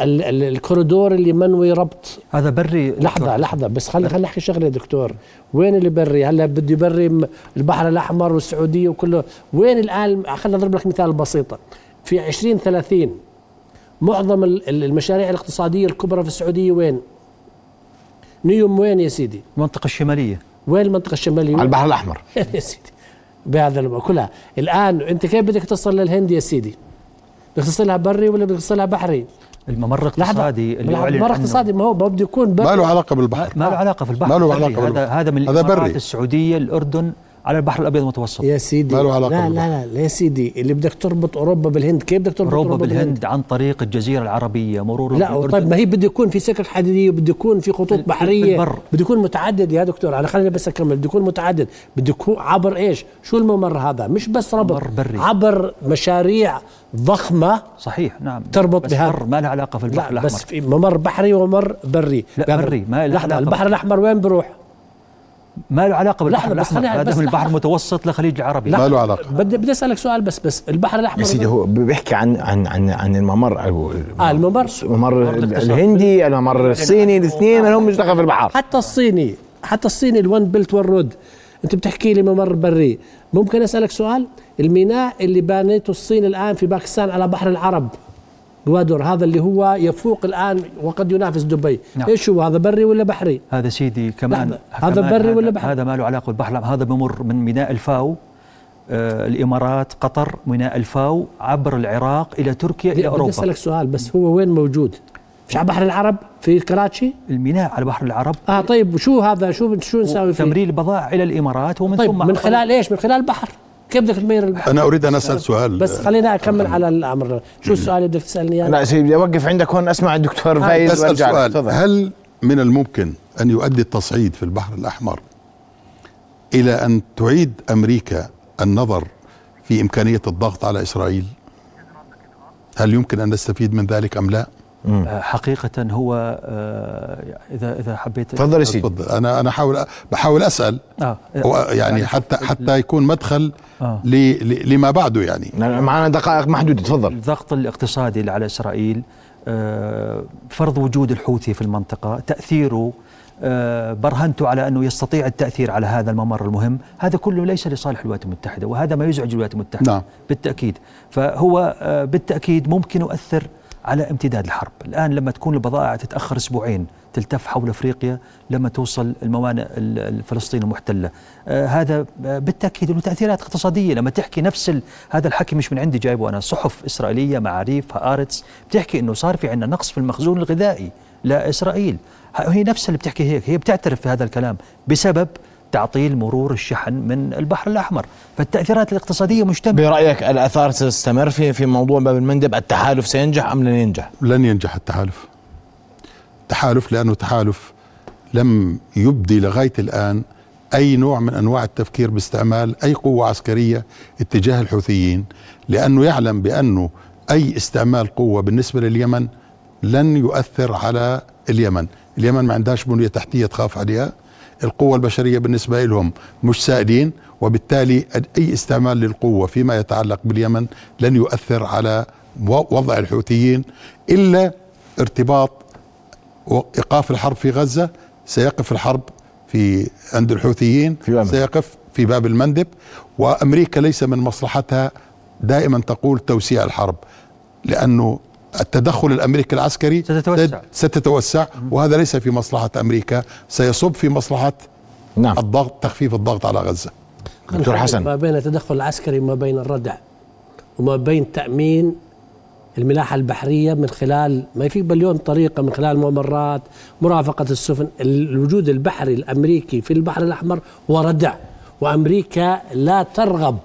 الكوريدور اللي منوي ربط. هذا بري لحظة لحظة بس خلي خلي أحكي شغلة يا دكتور. وين اللي بري؟ هلا بده يبري البحر الأحمر والسعودية وكله. وين الان خلينا نضرب لك مثال بسيطه في 2030 معظم المشاريع الاقتصادية الكبرى في السعودية وين؟ نيوم وين يا سيدي؟ المنطقة الشمالية. وين المنطقة الشمالية؟ على البحر الأحمر. (laughs) يا سيدي. بهذا كلها. الآن أنت كيف بدك تصل للهند يا سيدي؟ بدك تصلها بري ولا بدك تصلها بحري؟ الممر الاقتصادي اللي الممر الاقتصادي ما هو بده يكون ما له علاقة بالبحر. ما له علاقة في البحر ما له علاقة هذا هذا من الإمارات السعودية الأردن على البحر الأبيض المتوسط يا سيدي ما له علاقة لا بالبحر. لا لا يا سيدي اللي بدك تربط أوروبا بالهند كيف بدك تربط أوروبا بالهند عن طريق الجزيرة العربية مرور لا. طيب ما هي بده يكون في سكك حديدية وبده يكون في خطوط بحرية. بده يكون متعدد يا دكتور أنا خليني بس أكمل بده يكون متعدد بده يكون عبر إيش شو الممر هذا مش بس ربط ممر بري. عبر مشاريع ضخمة صحيح نعم تربط بس بهذا. بر ما له علاقة في البحر لا الأحمر بس في ممر بحري وممر بري لا، بري، ما له علاقة. البحر الأحمر وين بروح ما له علاقة بالبحر لحظة، بس الأحمر هذا بس من البحر. المتوسط لخليج العربي. ما له علاقة. بدي بدي أسألك سؤال بس بس البحر الأحمر يا سيدي هو بيحكي عن عن عن عن الممر أو آه، الممر. الممر. الهندي الممر الصيني الاثنين ما لهم دخل في البحر. حتى الصيني حتى الصيني ال one belt وال road أنت بتحكي لي ممر بري. ممكن أسألك سؤال؟ الميناء اللي بانيته الصين الآن في باكستان على بحر العرب. جوادور هذا اللي هو يفوق الآن وقد ينافس دبي. نعم. إيش هو هذا بري ولا بحري؟ هذا سيدي كمان. هذا بري ولا هذا- بحر؟ هذا ما له علاقة بالبحر. هذا بمر من ميناء الفاو آه الإمارات قطر ميناء الفاو عبر العراق إلى تركيا إلى بدي أوروبا. أسألك سؤال بس هو وين موجود؟ على بحر العرب؟ في كراتشي؟ الميناء على بحر العرب. آه طيب وشو هذا؟ شو شو نساوي فيه؟ تمرير البضائع إلى الإمارات ومن طيب ثم من خلال إيش؟ من خلال البحر كيف بدك تمير البحر أنا أريد أن أسأل سؤال. بس خلينا أكمل على الأمر. شو السؤال اللي بدك تسألني اياه لا سيدي بدي أوقف عندك هون أسمع الدكتور فايز وأرجع. سؤال. تفضل. هل من الممكن أن يؤدي التصعيد في البحر الأحمر إلى أن تعيد أمريكا النظر في إمكانية الضغط على إسرائيل؟ هل يمكن أن نستفيد من ذلك أم لا؟ آه، حقيقة هو آه إذا إذا حبيت تفضل يا سيدي. تفضل أنا أنا احاول بحاول أسأل. آه هو يعني حتى حتى يكون مدخل آه. ل- ل- لما بعده يعني. معنا دقائق محدودة تفضل. الضغط الاقتصادي اللي على إسرائيل آه، فرض وجود الحوثي في المنطقة تأثيره آه، برهنته على أنه يستطيع التأثير على هذا الممر المهم، هذا كله ليس لصالح الولايات المتحدة وهذا ما يزعج الولايات المتحدة نعم. بالتأكيد، فهو آه، بالتأكيد ممكن يؤثر على امتداد الحرب، الآن لما تكون البضائع تتأخر أسبوعين تلتف حول أفريقيا لما توصل الموانئ ال- الفلسطين المحتلة، آه، هذا آه، بالتأكيد له تأثيرات اقتصادية. لما تحكي نفس هذا الحكي مش من عندي جايبه أنا. صحف إسرائيلية معاريف هارتس بتحكي إنه صار في عندنا نقص في المخزون الغذائي لاسرائيل ه- هي نفسها اللي بتحكي هيك. هي بتعترف في هذا الكلام بسبب تعطيل مرور الشحن من البحر الأحمر. فالتأثيرات الاقتصادية مجتمعه برأيك الأثار ستستمر في في موضوع باب المندب؟ التحالف سينجح أم لن ينجح؟ لن ينجح التحالف. تحالف لأنه تحالف لم يبدي لغاية الآن أي نوع من أنواع التفكير باستعمال أي قوة عسكرية اتجاه الحوثيين لأنه يعلم بأنه أي استعمال قوة بالنسبة لليمن لن يؤثر على اليمن، اليمن ما عندهاش بنية تحتية تخاف عليها، القوة البشرية بالنسبة لهم مش سائلين وبالتالي أي استعمال للقوة فيما يتعلق باليمن لن يؤثر على وضع الحوثيين إلا ارتباط إيقاف الحرب في غزة سيقف الحرب في عند الحوثيين في. سيقف في باب المندب وأمريكا ليس من مصلحتها دائما تقول توسيع الحرب لأنه التدخل الأمريكي العسكري ستتوسع. ستتوسع وهذا ليس في مصلحة أمريكا سيصب في مصلحة نعم الضغط تخفيف الضغط على غزة دكتور حسن. ما بين التدخل العسكري وما بين الردع وما بين تأمين الملاحة البحرية من خلال ما في بليون طريقة من خلال ممرات مرافقة السفن الوجود البحري الأمريكي في البحر الأحمر هو ردع وأمريكا لا ترغب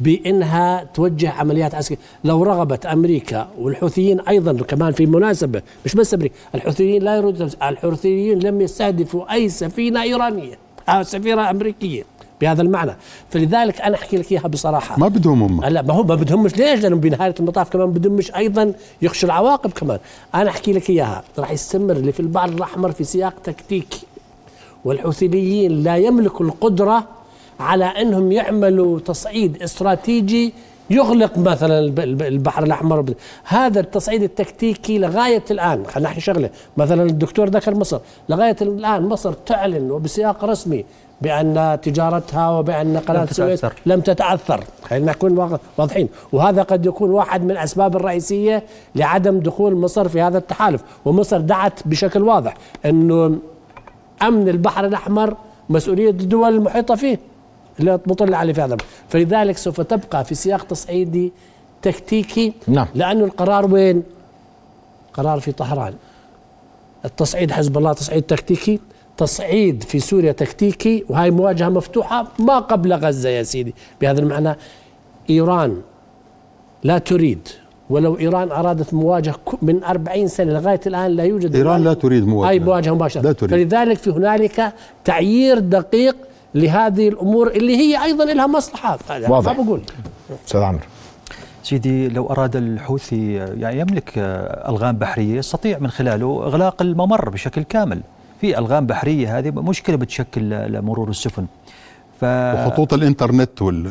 بإنها توجه عمليات عسكريه، لو رغبت أمريكا والحوثيين أيضا كمان في مناسبة مش بس أمريكا، الحوثيين لا يريدون الحوثيين لم يستهدفوا أي سفينة إيرانية أو سفينة أمريكية بهذا المعنى، فلذلك أنا أحكي لك إياها بصراحة. ما بدهم هم. لا ما هو ما بدهمش. ليش؟ لأنهم بنهاية المطاف كمان بدهمش أيضا يخشوا العواقب كمان، أنا أحكي لك إياها، راح يستمر اللي في البحر الأحمر في سياق تكتيكي. والحوثيين لا يملكوا القدرة على انهم يعملوا تصعيد استراتيجي يغلق مثلا الب- الب- البحر الأحمر. هذا التصعيد التكتيكي لغاية الآن خلينا نحكي شغلة. مثلا الدكتور ذكر مصر. لغاية الآن مصر تعلن وبسياق رسمي بأن تجارتها وبأن قناة لم السويس. لم تتأثر. خلينا نكون واضح- واضحين. وهذا قد يكون واحد من الاسباب الرئيسية لعدم دخول مصر في هذا التحالف. ومصر دعت بشكل واضح إنه أمن البحر الأحمر مسؤولية الدول المحيطة فيه. اللي مطلع عليه في هذا فلذلك سوف تبقى في سياق تصعيدي تكتيكي. نعم. لأنه القرار وين؟ قرار في طهران. التصعيد حزب الله تصعيد تكتيكي. تصعيد في سوريا تكتيكي. وهي مواجهة مفتوحة ما قبل غزة يا سيدي. بهذا المعنى إيران لا تريد. ولو إيران أرادت مواجهة من أربعين سنة لغاية الآن لا يوجد إيران لا تريد مواجهة. أي مواجهة مباشرة. لا تريد. فلذلك في هنالك تعيير دقيق لهذه الأمور اللي هي أيضا لها مصلحة. واضح. ما بقول. أستاذ عمرو. سيدي لو أراد الحوثي يعني يملك آه، ألغام بحرية يستطيع من خلاله إغلاق الممر بشكل كامل. في ألغام بحرية هذه مشكلة بتشكل لمرور السفن. ف وخطوط الإنترنت وال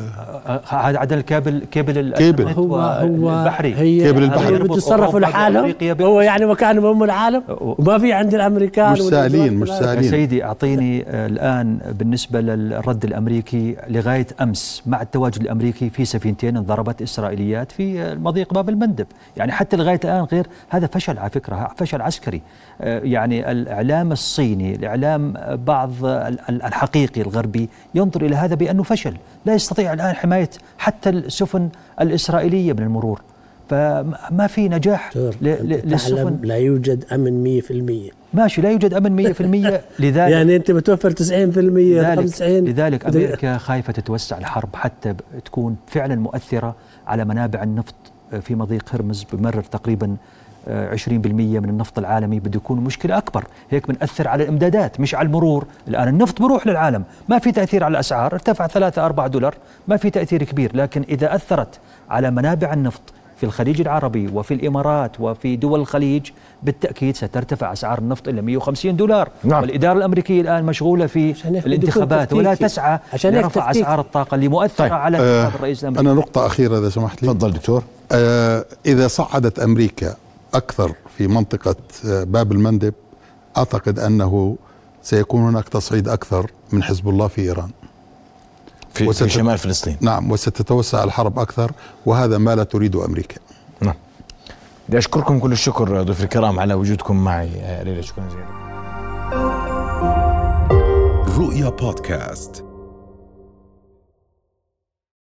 عدد الكابل كيبل ال- كيبل. الإنترنت هو هو البحري هي كيبل البحري. هي بده يتصرفوا لحالهم؟ هو يعني وكانوا هم العالم؟ وما في عند الأمريكان مش سائلين مش يا سائلين سيدي أعطيني آه، الآن بالنسبة للرد الأمريكي لغاية أمس مع التواجد الأمريكي في سفينتين انضربت إسرائيليات في آه، مضيق باب المندب. يعني حتى لغاية الآن غير هذا فشل على فكرة فشل عسكري. آه، يعني الإعلام الصيني الإعلام آه، بعض ال- ال- الحقيقي الغربي ينظر إلى هذا بأنه فشل. لا يستطيع الآن حماية حتى السفن الإسرائيلية من المرور. فما في نجاح للسفن؟ لا يوجد أمن 100% ماشي لا يوجد أمن 100% (laughs) لذلك يعني أنت بتوفر 90% لذلك, 95 لذلك أمريكا خايفة تتوسع الحرب حتى تكون فعلا مؤثرة على منابع النفط في مضيق هرمز بمرر تقريبا 20% من النفط العالمي بده يكون مشكلة أكبر. هيك بنأثر على الإمدادات مش على المرور. الآن النفط بروح للعالم. ما في تأثير على الأسعار. ارتفع 3 4 دولار. ما في تأثير كبير. لكن إذا أثرت على منابع النفط في الخليج العربي وفي الإمارات وفي دول الخليج بالتأكيد سترتفع أسعار النفط إلى 150 دولار. نعم. والإدارة الأمريكية الآن مشغولة في عشان هيك بده الانتخابات ولا. تسعى عشان هيك لرفع. أسعار الطاقة اللي مؤثرة طيب. على آه، الرئيس الأمريكي. أنا نقطة أخيرة إذا سمحت لي. تفضل. دكتور آه، إذا صعدت أمريكا أكثر في منطقة آه، باب المندب. أعتقد أنه سيكون هناك تصعيد أكثر من حزب الله في إيران. في, وست- في شمال فلسطين. نعم وستتوسع الحرب أكثر وهذا ما لا تريده أمريكا. نعم. بدي أشكركم كل الشكر ضيوف الكرام على وجودكم معي. آه، ليلى شكرا جزيلا. رؤيا بودكاست.